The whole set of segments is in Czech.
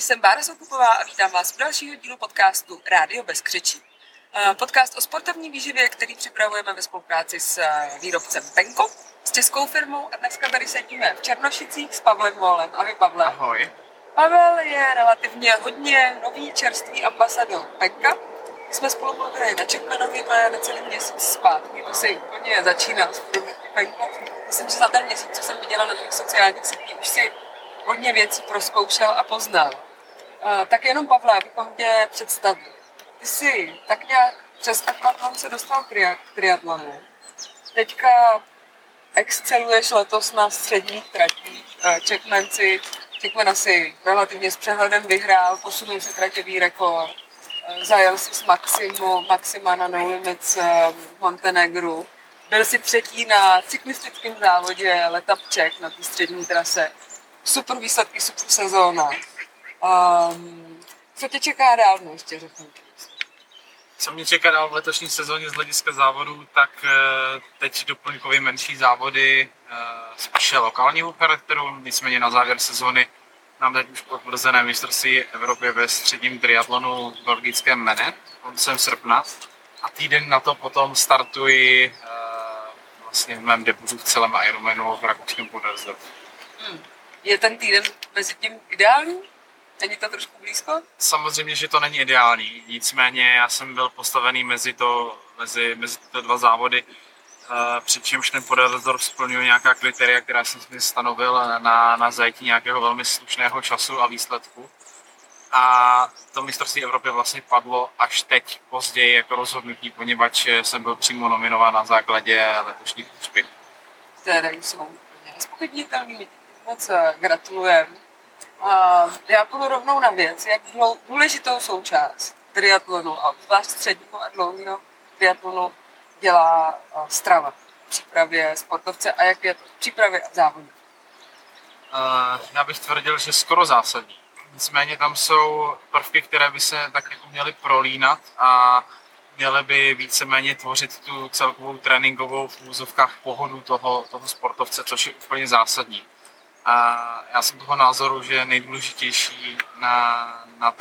jsem Bára Soukupová a vítám vás u dalšího dílu podcastu Rádio bez křečí. Eh, podcast o sportovní výživě, který připravujeme ve spolupráci s eh, výrobcem Penko, s českou firmou a dneska tady sedíme v Černošicích s Pavlem Volem. Ahoj Pavle. Ahoj. Pavel je relativně hodně nový čerstvý ambasador Penka. Jsme spolu mluvili na Čekmanově necelý měsíc zpátky, to si úplně začíná s Penko. Myslím, že za ten měsíc, co jsem viděla na těch sociálních sítích, už si hodně věcí proskoušel a poznal. Tak jenom Pavle, abychom tě představili. Ty jsi tak nějak přes akvatlon se dostal k triatlonu. Teďka exceluješ letos na středních tratích. Čekmenci, Čekmen asi relativně s přehledem vyhrál, posunul se traťový rekord. Zajel si s Maximu, Maxima na No Limits v Montenegru. Byl si třetí na cyklistickém závodě Letapček na té střední trase super výsledky, super sezóna. Um, co tě čeká dál, no ještě řeknu? Co mě čeká dál v letošní sezóně z hlediska závodů, tak eh, teď doplňkově menší závody eh, spíše lokálního charakteru, nicméně na závěr sezóny nám teď už potvrzené mistrovství Evropy ve středním triatlonu v belgickém Mene koncem srpna a týden na to potom startuji eh, vlastně v mém debutu v celém Ironmanu v rakouském Podersdorf. Hmm. Je ten týden mezi tím ideální? Není to trošku blízko? Samozřejmě, že to není ideální, nicméně já jsem byl postavený mezi, to, mezi, mezi tyto dva závody, uh, přičemž ten Podersdorf splňuje nějaká kritéria, která jsem si stanovil na, na zajetí nějakého velmi slušného času a výsledku. A to mistrovství Evropy vlastně padlo až teď později jako rozhodnutí, poněvadž jsem byl přímo nominován na základě letošních úspěchů. Které jsou nespochybnitelný moc eh, gratulujem. A já půjdu rovnou na věc, jak důležitou součást triatlonu a zvlášť středního a dlouhého triatlonu dělá strava v přípravě sportovce a jak je to v přípravě závodů. Uh, já bych tvrdil, že skoro zásadní. Nicméně tam jsou prvky, které by se tak jako měly prolínat a měly by víceméně tvořit tu celkovou tréninkovou v úzovkách pohodu toho, toho sportovce, což je úplně zásadní. Já jsem toho názoru, že nejdůležitější na, na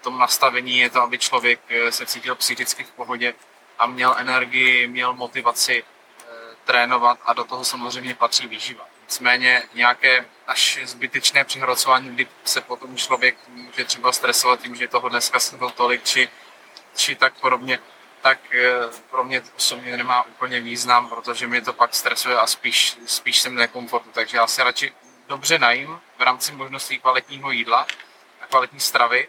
tom nastavení je to, aby člověk eh, se cítil psychicky v pohodě a měl energii, měl motivaci e, trénovat a do toho samozřejmě patří výživa. Nicméně nějaké až zbytečné přihrocování, kdy se potom člověk může třeba stresovat tím, že toho dneska byl tolik, či, či tak podobně, tak e, pro mě osobně nemá úplně význam, protože mě to pak stresuje a spíš, spíš jsem nekomfortu. Takže já si radši dobře najím v rámci možností kvalitního jídla a kvalitní stravy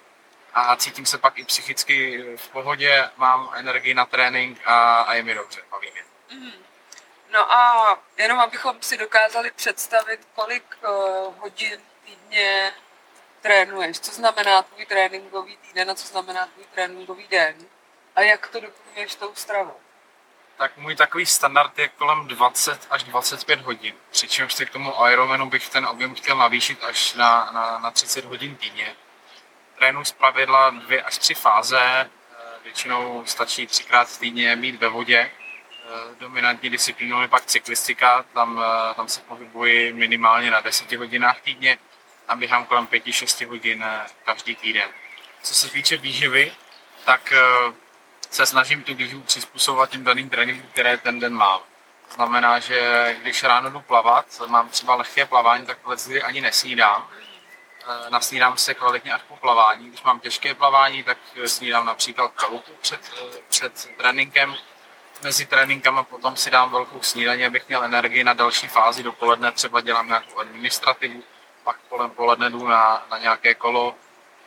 a cítím se pak i psychicky v pohodě, mám energii na trénink a, a je mi dobře, baví mě. Mm. No a jenom abychom si dokázali představit, kolik uh, hodin týdně trénuješ, co znamená tvůj tréninkový týden a co znamená tvůj tréninkový den a jak to doplňuješ tou stravou tak můj takový standard je kolem 20 až 25 hodin. Přičemž si k tomu Ironmanu bych ten objem chtěl navýšit až na, na, na 30 hodin týdně. Trénuji z pravidla dvě až tři fáze, eh, většinou stačí třikrát týdně mít ve vodě. Eh, dominantní disciplínou je pak cyklistika, tam, eh, tam se pohybuji minimálně na 10 hodinách týdně a běhám kolem 5-6 hodin každý týden. Co se týče výživy, tak se snažím tu výživu přizpůsobovat tím daným tréninkům, které ten den mám. To znamená, že když ráno jdu plavat, mám třeba lehké plavání, tak leckdy ani nesnídám. Eh, nasnídám se kvalitně až po plavání. Když mám těžké plavání, tak snídám například kalupu před, eh, před tréninkem. Mezi tréninkama potom si dám velkou snídaní, abych měl energii na další fázi. Dopoledne třeba dělám nějakou administrativu, pak poledne jdu na, na nějaké kolo,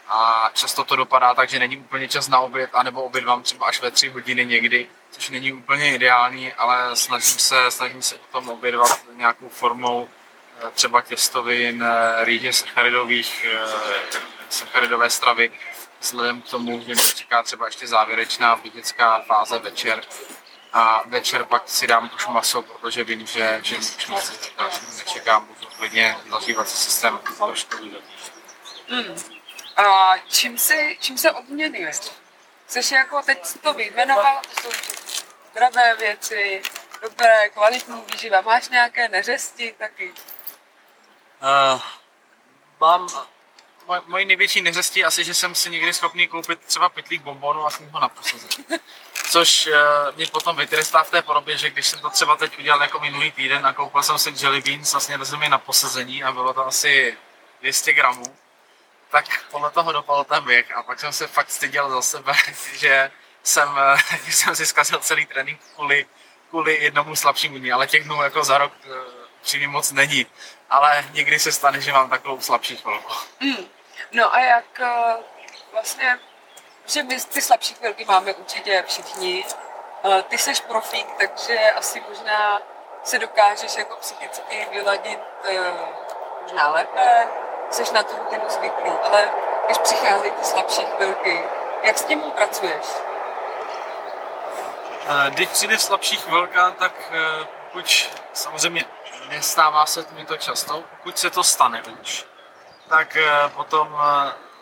a často to dopadá tak, že není úplně čas na oběd, anebo oběd vám třeba až ve tři hodiny někdy, což není úplně ideální, ale snažím se, snažím se potom obědovat nějakou formou eh, třeba těstovin, eh, rýže sacharidových, eh, sacharidové stravy, vzhledem k tomu, že mě čeká třeba ještě závěrečná vědecká fáze večer. A večer pak si dám už maso, protože vím, že, že už moc nečekám, budu klidně zažívací systém trošku Hmm. A čím se, čím se odměňuješ? Jsi jako, teď to vyjmenoval, to jsou zdravé věci, dobré, kvalitní výživa. Máš nějaké neřesti taky? Uh, mám moj, mojí největší neřestí asi, že jsem si někdy schopný koupit třeba pytlík bonbonu a jsem ho naposazit. Což uh, mě potom vytrestá v té podobě, že když jsem to třeba teď udělal jako minulý týden a koupil jsem si jelly beans a snědl jsem je na posazení a bylo to asi 200 gramů, tak podle toho dopadl ten běh a pak jsem se fakt styděl za sebe, že jsem, eh, že jsem si zkazil celý trénink kvůli, kvůli jednomu slabšímu dní, ale těch dnů jako za rok příliš moc není. Ale někdy se stane, že mám takovou slabší chvilku. Mm. No a jak uh, vlastně, že my ty slabší chvilky máme určitě všichni. Ty seš profík, takže asi možná se dokážeš jako psychicky vyladit možná lépe, jsi na tu rutinu zvyklý, ale když přicházejí ty slabší chvilky, jak s tím pracuješ? Když přijde slabší chvilka, tak pokud samozřejmě nestává se mi to často, pokud se to stane už, tak potom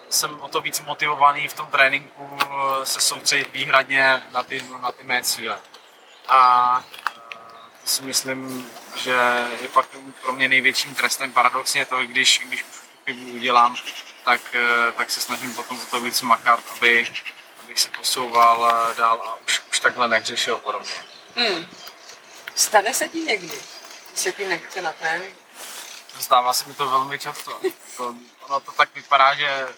jsem o to víc motivovaný v tom tréninku se soustředit výhradně na ty, na ty mé cíle. A si myslím, že je pak pro mě největším trestem paradoxně to, když, když chybu udělám, tak, tak se snažím potom o to víc makat, aby, abych se posouval dál a už, už takhle nehřešil podobně. Hmm. Stane se ti někdy, že se ti nechce na trénink? Stává se mi to velmi často. To, ono to tak vypadá, že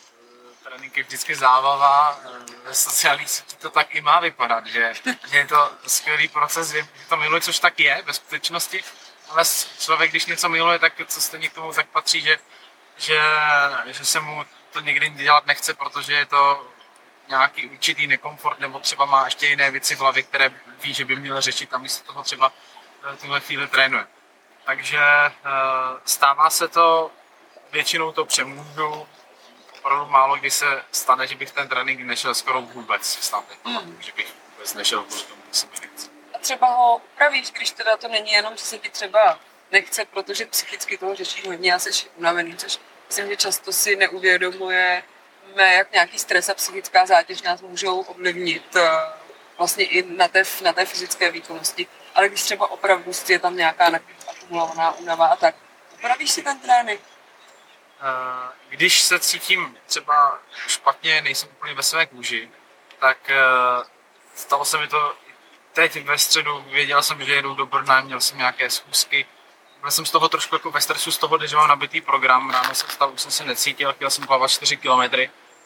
trénink je vždycky zábava, ve sociálních sítích to tak i má vypadat, že, že je to skvělý proces, že to miluje, což tak je ve skutečnosti, ale člověk, když něco miluje, tak co stejně k tomu tak patří, že, že, že se mu to někdy dělat nechce, protože je to nějaký určitý nekomfort, nebo třeba má ještě jiné věci v hlavě, které ví, že by měl řešit a místo toho třeba tuhle chvíli trénuje. Takže stává se to, většinou to přemůžu, opravdu málo kdy se stane, že bych ten trénink nešel skoro vůbec snad, mm. že bych vůbec nešel kvůli tomu, nechce. A třeba ho pravíš, když teda to není jenom, že se ti třeba nechce, protože psychicky toho řešíš hodně. A jsi unavený, což myslím, že často si neuvědomuje, jak nějaký stres a psychická zátěž nás můžou ovlivnit eh, vlastně i na té, na té fyzické výkonnosti. Ale když třeba opravdu je tam nějaká akumulovaná únava a tak, upravíš si ten trénink, Eh, když se cítím třeba špatně, nejsem úplně ve své kůži, tak eh, stalo se mi to teď ve středu, věděl jsem, že jedu do Brna, měl jsem nějaké schůzky, byl jsem z toho trošku jako ve stresu z toho, že mám nabitý program, ráno se vstal, už jsem se necítil, chtěl jsem plavat 4 km,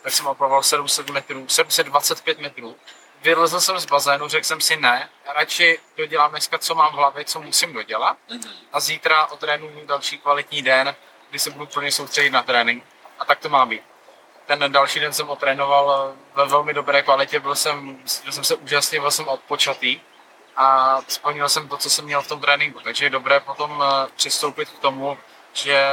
tak jsem oplaval 700 metrů, 725 metrů. Vylezl jsem z bazénu, řekl jsem si ne, radši dodělám dneska, co mám v hlavě, co musím dodělat mhm. a zítra odrénuju další kvalitní den, kdy se budu plně soustředit na trénink. A tak to má být. Ten další den jsem otrénoval ve velmi dobré kvalitě, byl jsem, byl jsem se úžasně, byl jsem odpočatý a splnil jsem to, co jsem měl v tom tréninku. Takže je dobré potom eh, přistoupit k tomu, že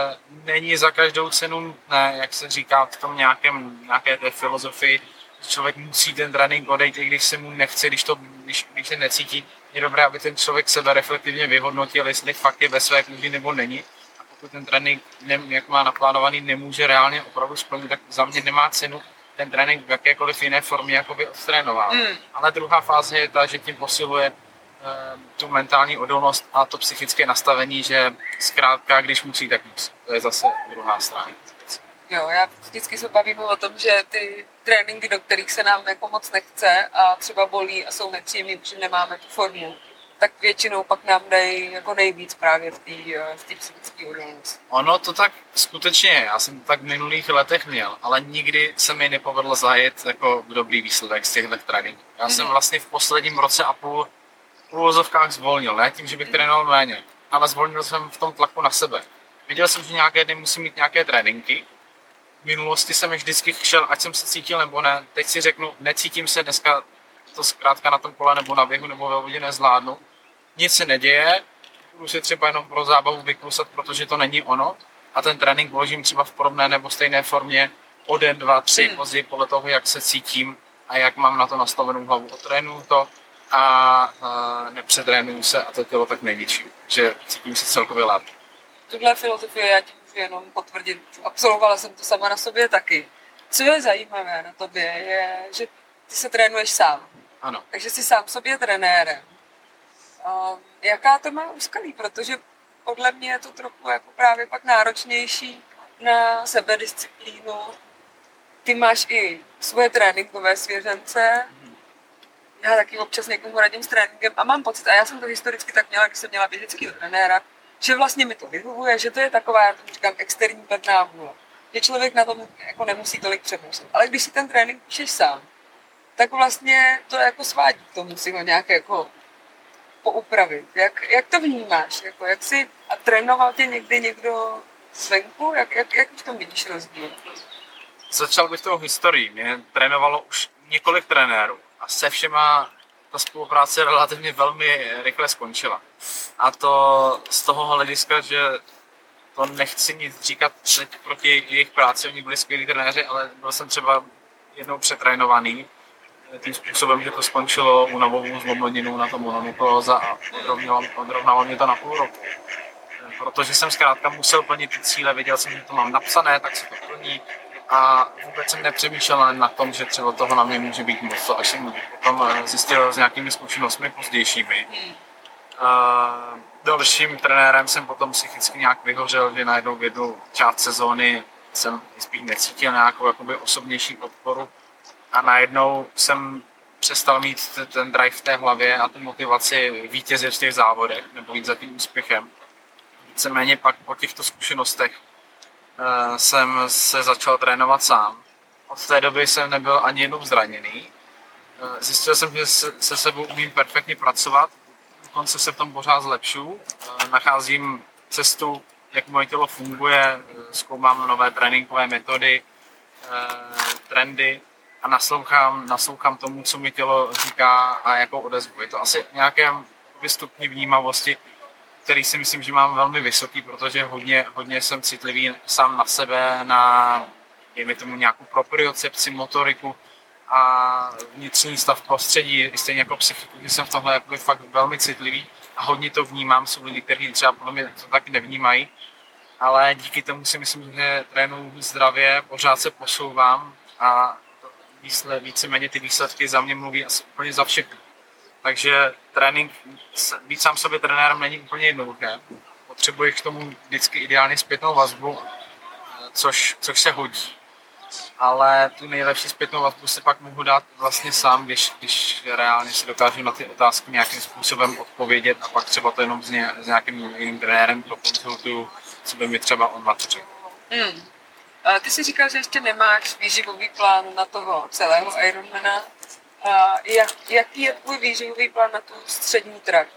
není za každou cenu nutné, jak se říká v tom nějakém, nějaké té filozofii, že člověk musí ten trénink odejít, i když se mu nechce, když, to, když, když se necítí. Je dobré, aby ten člověk sebe reflektivně vyhodnotil, jestli fakt je ve své kůži nebo není pokud ten trénink, ne, jak má naplánovaný, nemůže reálně opravdu splnit, tak za mě nemá cenu ten trénink v jakékoliv jiné formě jakoby odtrénoval. Mm. Ale druhá fáze je ta, že tím posiluje tu mentální odolnost a to psychické nastavení, že zkrátka, když musí, tak musí. To je zase druhá strana. Jo, já vždycky se bavím o tom, že ty tréninky, do kterých se nám jako moc nechce a třeba bolí a jsou nepříjemné, protože nemáme tu formu, tak většinou pak nám dají jako nejvíc právě v té eh, v psychické odolnosti. Ono to tak skutečně je. Já jsem to tak v minulých letech měl, ale nikdy se mi nepovedlo zajet jako dobrý výsledek z těchto tréninků. Já mm-hmm. jsem mhm. vlastně v posledním roce a půl v úvozovkách zvolnil, ne tím, že bych trénoval méně, ale zvolnil jsem v tom tlaku na sebe. Viděl jsem, že nějaké dny musím mít nějaké tréninky. V minulosti jsem vždycky šel, ať jsem se cítil nebo ne. Teď si řeknu, necítím se dneska to zkrátka na tom kole nebo na běhu nebo ve vodě nezvládnu nic se neděje, budu si třeba jenom pro zábavu vyklusat, protože to není ono a ten trénink vložím třeba v podobné nebo stejné formě o den, dva, tři, hmm. později podle toho, jak se cítím a jak mám na to nastavenou hlavu. Otrénuju to a, a nepřetrénuju se a to tělo tak nejničím, že cítím se celkově lépe. Tuhle filozofie já ti můžu jenom potvrdit. Absolvovala jsem to sama na sobě taky. Co je zajímavé na tobě, je, že ty se trénuješ sám. Ano. Takže jsi sám sobě trenérem jaká to má úskalí, protože podle mě je to trochu jako právě pak náročnější na sebedisciplínu ty máš i svoje tréninkové svěřence, já taky občas někomu radím s tréninkem a mám pocit, a já jsem to historicky tak měla, když jsem měla běžeckého trenéra, že vlastně mi to vyhovuje, že to je taková, já tomu říkám, externí pevná vůle. Že člověk na tom jako nemusí tolik přemýšlet. Ale když si ten trénink píšeš sám, tak vlastně to jako svádí k tomu si ho nějak jako poupravit. Jak, jak to vnímáš? Jako, jak si, a trénoval tě někdy někdo zvenku? Jak, jak, jak v tom vidíš rozdíl? Začal bych tou historií. Mě trénovalo už několik trenérů a se všema ta spolupráce relativně velmi rychle skončila. A to z toho hlediska, že to nechci nic říkat proti jejich práci, oni byli skvělí trenéři, ale byl jsem třeba jednou přetrénovaný tím způsobem, že to skončilo únavovou zlomeninou na tom mononuklóza a odrovnalo mě to na půl roku. Protože jsem zkrátka musel plnit ty cíle, věděl jsem, že to mám napsané, tak se to plní a vůbec jsem nepřemýšlel na tom, že třeba toho na mě může být moc, až jsem potom zjistil s nějakými zkušenostmi pozdějšími. Uh, dalším trenérem jsem potom psychicky nějak vyhořel, že najednou v jednu část sezóny jsem spíš necítil nějakou jakoby osobnější podporu a najednou jsem přestal mít ten drive v té hlavě a tu motivaci vítězit v těch závodech nebo jít za tím úspěchem. Víceméně pak po těchto zkušenostech jsem se začal trénovat sám. Od té doby jsem nebyl ani jednou zraněný. Uh, zjistil jsem, že se, se sebou umím perfektně pracovat, dokonce se v tom pořád zlepšu. Uh, nacházím cestu, jak moje tělo funguje, zkoumám nové tréninkové metody, trendy a naslouchám, naslouchám tomu, co mi tělo říká a jakou odezvu. Je to asi nějaké vystupní vnímavosti, který si myslím, že mám velmi vysoký, protože hodně, hodně jsem citlivý sám na sebe, na mi tomu nějakou propriocepci, motoriku a vnitřní stav prostředí, stejně jako psychiku, jsem v tomhle jako fakt velmi citlivý a hodně to vnímám. Jsou lidi, kteří třeba podle mě to taky nevnímají, ale díky tomu si myslím, že trénuji zdravě, pořád se posouvám a výsled, víceméně ty výsledky za mě mluví asi úplně za všechno. Takže trénink, být sám sobě trenérem není úplně jednoduché. Potřebuješ k tomu vždycky ideálně zpětnou vazbu, což, což se hodí. Ale tu nejlepší zpětnou vazbu si pak mohu dát vlastně sám, když, když reálně si dokážu na ty otázky nějakým způsobem odpovědět a pak třeba to jenom s, ně, s nějakým jiným trenérem prokonsultuju, co by mi třeba on na. Hmm. Ty si říkal, že ještě nemáš výživový plán na toho celého Ironmana. Jak, jaký je tvůj výživový plán na tu střední trať?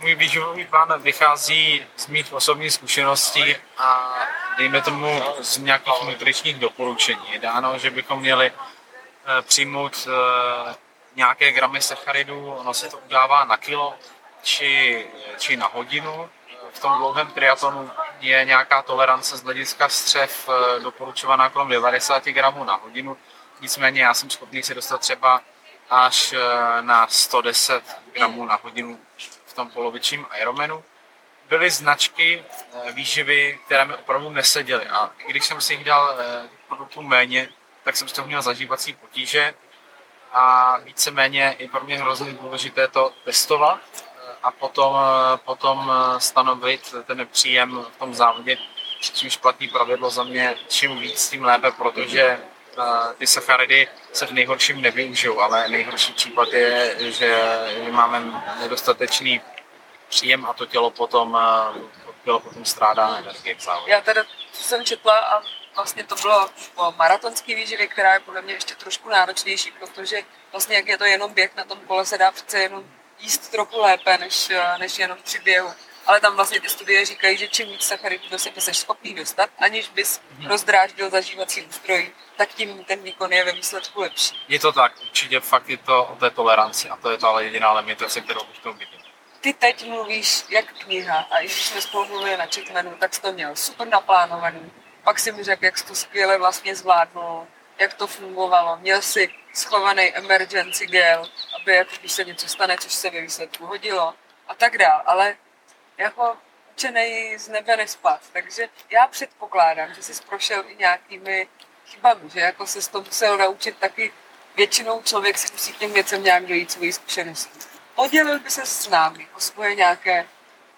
Můj výživový plán vychází z mých osobních zkušeností a dejme tomu z nějakých nutričních doporučení. Je dáno, že bychom měli eh, přijmout eh, nějaké gramy sacharidů, ono se to udává na kilo či, či na hodinu v tom dlouhém triatlonu je nějaká tolerance z hlediska střev eh, doporučovaná kolem 90 gramů na hodinu. Nicméně já jsem schopný si dostat třeba až eh, na 110 gramů na hodinu v tom polovičním Ironmanu. Byly značky eh, výživy, které mi opravdu neseděly a když jsem si jich dal produktů méně, tak jsem z toho měl zažívací potíže a víceméně je pro mě hrozně důležité to testovat a potom, eh, potom eh, stanovit ten příjem v tom závodě, čímž platí pravidlo za mě, čím víc, tím lépe, protože eh, ty sacharidy se v nejhorším nevyužijou, ale nejhorší případ je, že máme nedostatečný příjem a to tělo potom, tělo potom strádá energie. Já teda jsem četla a vlastně to bylo o maratonský výživě, která je podle mě ještě trošku náročnější, protože vlastně jak je to jenom běh na tom kole, se dá přece jenom jíst trochu lépe, než, eh, než jenom při běhu. Ale tam vlastně ty studie říkají, že čím víc sacharidů do sebe jsi schopný dostat, aniž bys mm-hmm. rozdráždil zažívací ústroj, tak tím ten výkon je ve výsledku lepší. Je to tak, určitě fakt je to o té toleranci a to je to ale jediná limitace, kterou bych to viděl. Ty teď mluvíš jak kniha a i když jsme spolu mluvili na Checkmanu, tak jsi to měl super naplánovaný. Pak si mi řekl, jak jsi to skvěle vlastně zvládnul, jak to fungovalo. Měl si schovaný emergency gel, aby jako když se něco stane, což se ve výsledku hodilo a tak dál. Ale jako učený z nebe nespad. Takže já předpokládám, že jsi prošel i nějakými chybami, že jako se to musel naučit taky většinou člověk si musí k těm věcem nějak dojít svojí zkušeností. Podělil by se s námi o svoje nějaké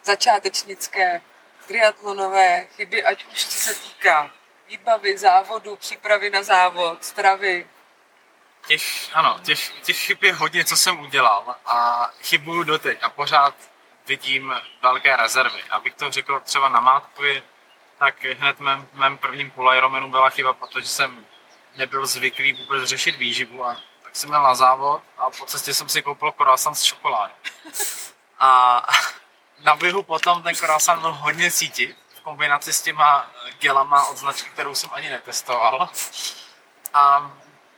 začátečnické triatlonové chyby, ať už co se týká výbavy, závodu, přípravy na závod, stravy? Těch, ano, těch, těch chyb je hodně, co jsem udělal a chybuju doteď a pořád vidím velké rezervy. Abych to řekl třeba na Mátkovi, tak hned mém, mém prvním půl Ironmanu byla chyba, protože jsem nebyl zvyklý vůbec řešit výživu a tak jsem měl na závod a po cestě jsem si koupil croissant s čokoládou. A na běhu potom ten croissant byl hodně cítit v kombinaci s těma gelama od značky, kterou jsem ani netestoval. A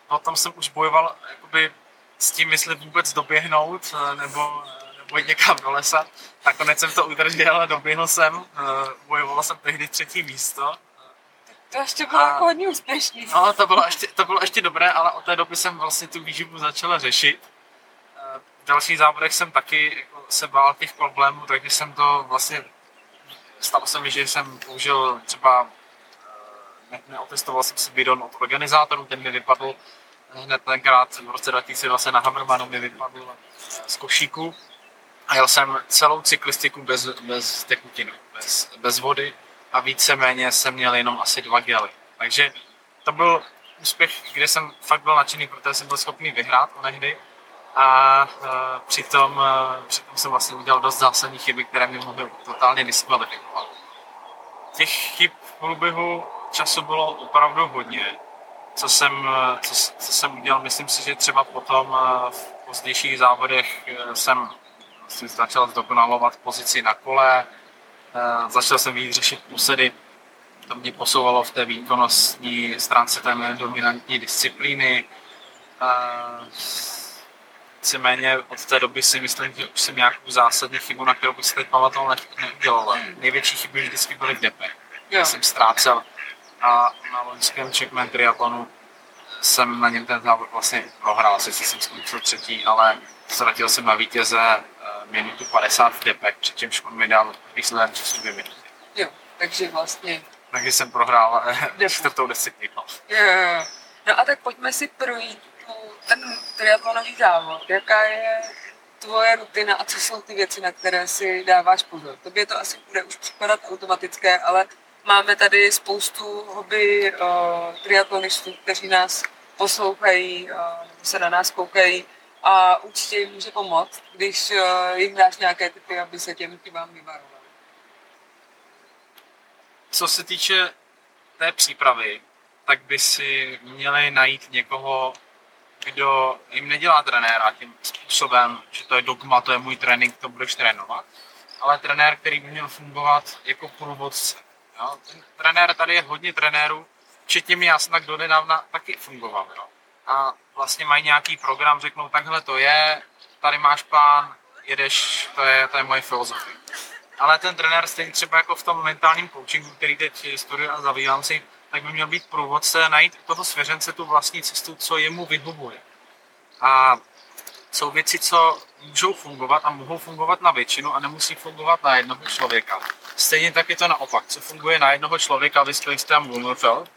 potom jsem už bojoval jakoby, s tím, jestli vůbec doběhnout nebo, jít někam do lesa. Nakonec jsem to udržel, doběhl jsem, bojoval jsem tehdy třetí místo to ještě bylo a, jako hodně úspěšný. No, to bylo, ještě, to bylo ještě dobré, ale od té doby jsem vlastně tu výživu začala řešit. Eh, v dalších závodech jsem taky jako se bál těch problémů, takže jsem to vlastně, stalo se mi, že jsem použil třeba, eh, ne, neotestoval jsem si bidon od organizátorů, ten mi vypadl hned tenkrát v roce 2020 na Hammermanu mi vypadl eh, z košíku a jel jsem celou cyklistiku bez, bez tekutiny, bez, bez vody a víceméně jsem měl jenom asi dva gely. Takže to byl úspěch, kde jsem fakt byl nadšený, protože jsem byl schopný vyhrát onehdy a uh, přitom, uh, přitom jsem vlastně udělal dost zásadní chyby, které mě mohly totálně diskvalifikovat. Těch chyb v průběhu času bylo opravdu hodně, co jsem, co, co jsem udělal. Myslím si, že třeba potom v pozdějších závodech jsem vlastně začal zdokonalovat pozici na kole, Eh, začal jsem víc řešit úsedy, to mě posouvalo v té výkonnostní stránce té dominantní disciplíny. Víceméně od té doby si myslím, že už jsem nějakou zásadní chybu, na kterou bych se teď pamatoval, neudělal. Největší chyby vždycky byly v depe. Já jsem ztrácel a na loňském Checkman triatlonu jsem na něm ten závod vlastně prohrál, sice jsem skončil třetí, ale ztratil jsem na vítěze minutu 50 v depek, přičemž on mi dal výsledek času dvě minuty. Jo, takže vlastně... Takže jsem prohrál eh, čtvrtou disciplínu. Jo, No a tak pojďme si projít ten triatlonový závod. Jaká je tvoje rutina a co jsou ty věci, na které si dáváš pozor? Tobě to asi bude už připadat automatické, ale máme tady spoustu hobby uh, triatlonistů, kteří nás poslouchají, uh, se na nás koukají a určitě jim může pomoct, když uh, jim dáš nějaké typy, aby se těm chybám vyvarovali. Co se týče té přípravy, tak by si měli najít někoho, kdo jim nedělá trenéra tím způsobem, že to je dogma, to je můj trénink, to budeš trénovat, ale trenér, který by měl fungovat jako průvodce. Jo? Ten trenér, tady je hodně trenérů, včetně mě, já jsem tak do nedávna taky fungoval. Jo? A vlastně mají nějaký program, řeknou, takhle to je, tady máš plán, jedeš, to je, to je moje filozofie. Ale ten trenér stejně třeba jako v tom mentálním coachingu, který teď studuji a zabývám si, tak by měl být průvodce, najít toho svěřence tu vlastní cestu, co jemu vyhovuje. A jsou věci, co můžou fungovat a mohou fungovat na většinu a nemusí fungovat na jednoho člověka. Stejně tak je to naopak. Co funguje na jednoho člověka, vy jste Blumenfeld,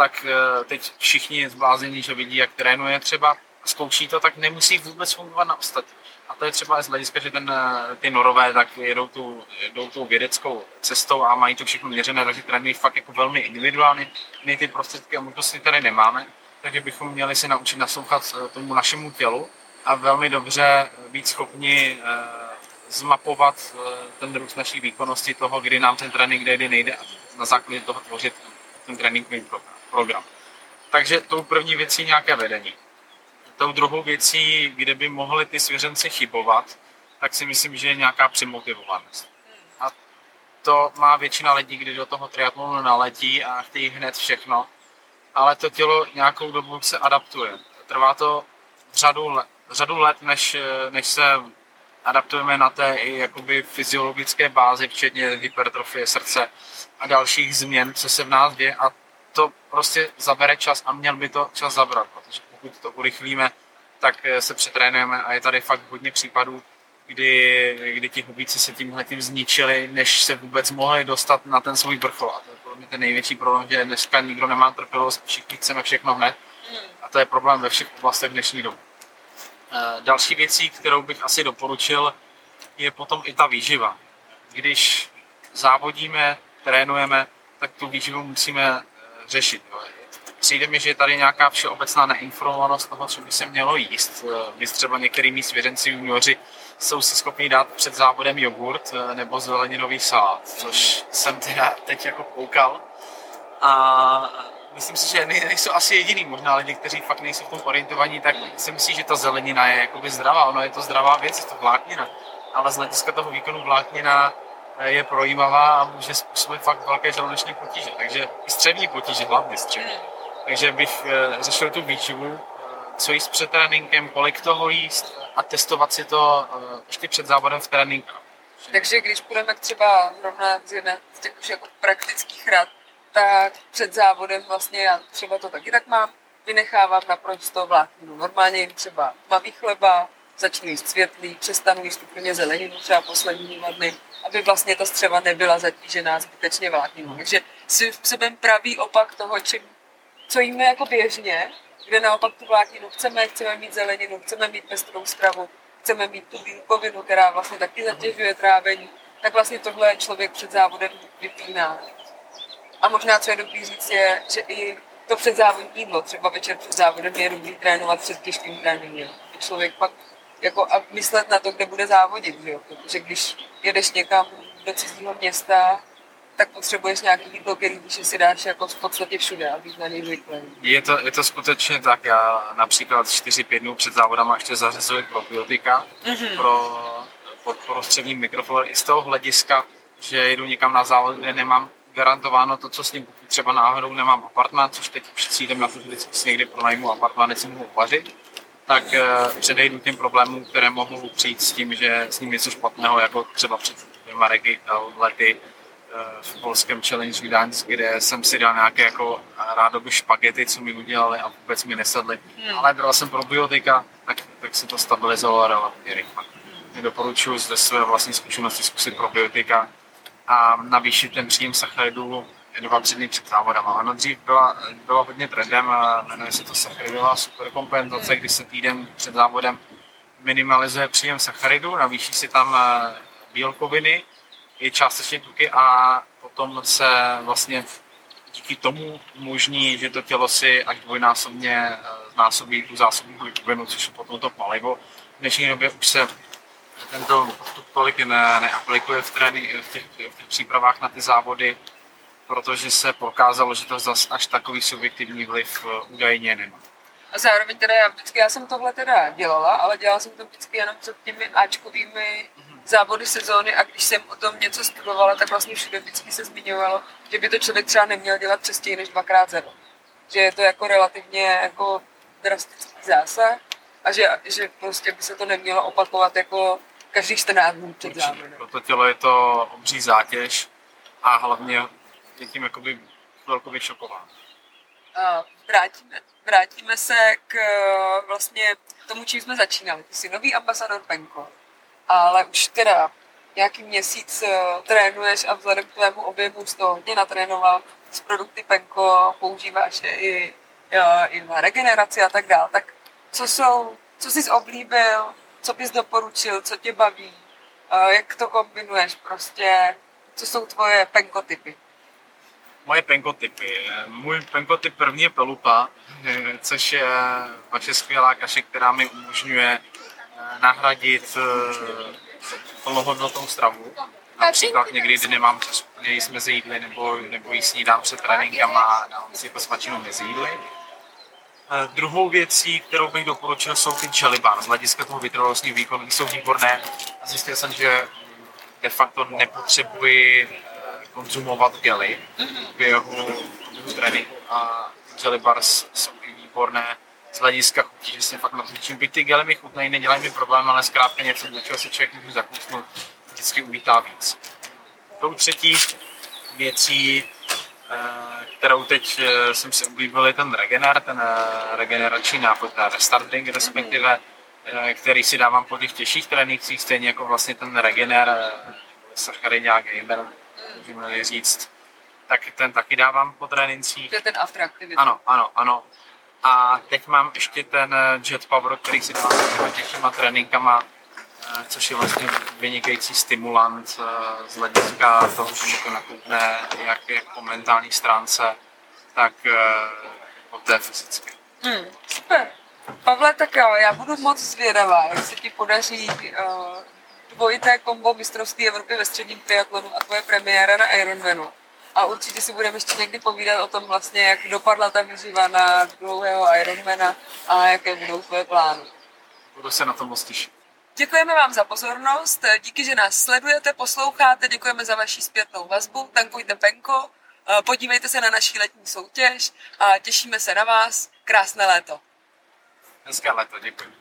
tak eh, teď všichni zblázení, že vidí, jak trénuje třeba, zkouší to, tak nemusí vůbec fungovat na ostatní. A to je třeba z hlediska, že ten, eh, ty norové tak jedou tu, jedou tu vědeckou cestou a mají to všechno měřené, takže trénují fakt jako velmi individuálně. My ty prostředky a možnosti tady nemáme, takže bychom měli se naučit naslouchat eh, tomu našemu tělu a velmi dobře být schopni zmapovat ten růst naší výkonnosti toho, kdy nám ten trénink jde, kdy nejde a na základě toho tvořit ten tréninkový program program. Takže tou první věcí nějaké vedení. Tou druhou věcí, kde by mohly ty svěřenci chybovat, tak si myslím, že je nějaká přimotivovanost. A to má většina lidí, kdy do toho triatlonu naletí a chtějí hned všechno, ale to tělo nějakou dobu se adaptuje. Trvá to řadu let, řadu let než, než se adaptujeme na té i jakoby fyziologické bázi, včetně hypertrofie srdce a dalších změn, co se v nás děje a to prostě zabere čas a měl by to čas zabrat, protože pokud to urychlíme, tak eh, se přetrénujeme a je tady fakt hodně případů, kdy, kdy ti hubíci se tímhle tím zničili, než se vůbec mohli dostat na ten svůj vrchol. A to je pro mě ten největší problém, že dneska nikdo nemá trpělivost, všichni chceme všechno hned. A to je problém ve všech oblastech dnešní doby. Eh, další věcí, kterou bych asi doporučil, je potom i ta výživa. Když závodíme, trénujeme, tak tu výživu musíme řešit. Přijde mi, že je tady nějaká všeobecná neinformovanost toho, co by se mělo jíst. Když třeba některý mý svěřenci junioři jsou si schopni dát před závodem jogurt eh, nebo zeleninový salát, což jsem teda teď jako koukal. A myslím si, že nejsou asi jediný, možná lidi, kteří fakt nejsou v tom orientovaní, tak si myslí, že ta zelenina je jakoby zdravá. Ono je to zdravá věc, je to vláknina. Ale z hlediska toho výkonu vláknina je projímavá a může způsobit fakt velké žaludeční potíže. Takže i střevní potíže, hlavně střevní. Takže bych eh, řešil tu výživu, co jíst před tréninkem, kolik toho jíst a testovat si to eh, ještě před závodem v tréninku. Takže když budeme třeba zrovna z jedné z těch už jako praktických rad, tak před závodem vlastně já třeba to taky tak mám, vynechávám naprosto vlákninu. Normálně jim třeba tmavý chleba, začnu jíst světlý, přestanu jíst úplně zeleninu třeba poslední dva dny, aby vlastně ta střeva nebyla zatížená zbytečně vlákninou. Takže si v sebe pravý opak toho, čím, co jíme jako běžně, kde naopak tu vlákninu chceme, chceme mít zeleninu, chceme mít pestrou stravu, chceme mít tu bílkovinu, která vlastně taky zatěžuje trávení, tak vlastně tohle člověk před závodem vypíná. A možná, co je dobrý říct, je, že i to předzávodní jídlo, třeba večer před závodem je dobrý trénovat před těžkým tréninkem. Člověk pak jako a myslet na to, kde bude závodit, že jo? protože když jedeš někam do cizího města, tak potřebuješ nějaký jídlo, který víš, že si dáš jako v podstatě všude a být na něj zvyklý. Je to, je to skutečně tak, já například 4-5 dnů před závodama ještě zařazuji probiotika mm-hmm. pro podporu střední mikroflor i z toho hlediska, že jedu někam na závod, kde nemám garantováno to, co s ním třeba náhodou nemám apartmán, což teď cílem na to, že vždycky si někdy pronajmu apartmán, si mohu vařit, tak uh, předejdu těm problémům, které mohou přijít s tím, že s ním něco špatného, jako třeba před dvěma lety uh, v polském Challenge Gdaňsk, kde jsem si dal nějaké jako rádoby špagety, co mi udělali a vůbec mi nesedly. Hmm. Ale bral jsem probiotika, tak, tak se to stabilizovalo relativně rychle. Hmm. Doporučuji zde své vlastní zkušenosti zkusit probiotika a navýšit ten příjem sacharidů tři dny před závodem. Ano, dřív byla, byla hodně trendem, jmenuje se to sacharidová superkompenzace, kdy se týden před závodem minimalizuje příjem sacharidů, navýší si tam eh, bílkoviny, i částečně tuky a potom se vlastně díky tomu umožní, že to tělo si až dvojnásobně eh, znásobí tu zásobu bílkovinu, což je potom to palivo. V dnešní době už se tento postup tolik ne, neaplikuje v, trény, v, těch, v těch přípravách na ty závody, protože se prokázalo, že to zase až takový subjektivní vliv eh, údajně nemá. A zároveň teda já vždycky, já jsem tohle teda dělala, ale dělala jsem to vždycky jenom před těmi Ačkovými mm-hmm. závody sezóny a když jsem o tom něco studovala, tak vlastně všude vždycky se zmiňovalo, že by to člověk třeba neměl dělat častěji než dvakrát za rok. Že je to jako relativně jako drastický zásah a že, že prostě by se to nemělo opakovat jako každých 14 dnů před závodem. Pro to tělo je to obří zátěž a hlavně je tím jakoby velkově šokován. Vrátíme, vrátíme se k vlastně tomu, čím jsme začínali. Ty jsi nový ambasador Penko, ale už teda nějaký měsíc eh, trénuješ a vzhledem k tvému objemu z toho hodně natrénoval s produkty Penko, používáš je i, jo, i na regeneraci a tak dále. Tak co jsou, co jsi oblíbil, co bys doporučil, co tě baví, jak to kombinuješ prostě, co jsou tvoje penkotypy? Moje penkotypy. Můj penkotyp první je pelupa, což je vaše skvělá kaše, která mi umožňuje eh, nahradit eh, plnohodnotnou stravu. Například někdy, kdy nemám čas mezi jídly nebo, nebo jíst snídám před tréninkem a dám si jako svačinu mezi jídly Druhou věcí, kterou bych doporučil, jsou ty Chalibán. Z hlediska toho vytrvalostního výkonu jsou výborné. Zjistil jsem, že de facto nepotřebuji eh, konzumovat gely v běhu tréninku a Jalibars jsou i výborné z hlediska chutí, že se fakt natličím. Byť ty gely mi chutnají, nedělají mi problém, ale zkrátka něco, do čeho se člověk může zakousnout, vždycky uvítá víc. Tou třetí věcí Eh, kterou teď eh, jsem si oblíbil, je ten Regener, ten eh, regenerační nápoj, ten restart drink, respektive, který si dávám po těch těžších trénincích, stejně jako vlastně ten Regener, Sacharidňák Gamer, můžeme říct, tak ten taky dávám po trénincích. To je ten after activity. Ano, ano, ano. A teď mám ještě ten Jet Power, který si dávám těžšíma tréninkama, Eh, což je vlastně vynikající stimulant eh, z hlediska toho, že to nakupne jak, jak po mentální stránce, tak uh, poté fyzicky. Hmm, super. Pavle, tak jo, já budu moc zvědavá, jak se ti podaří uh, dvojité kombo mistrovství Evropy ve středním triatlonu a tvoje premiéra na Ironmanu. A určitě si budeme ještě někdy povídat o tom vlastně, jak dopadla ta výživa na dlouhého Ironmana a jaké budou tvoje plány. Budu se na to moc těšit. Děkujeme vám za pozornost, díky, že nás sledujete, posloucháte, děkujeme za vaši zpětnou vazbu, tankujte penko, podívejte se na naší letní soutěž a těšíme se na vás. Krásné léto. Hezké léto, děkuji.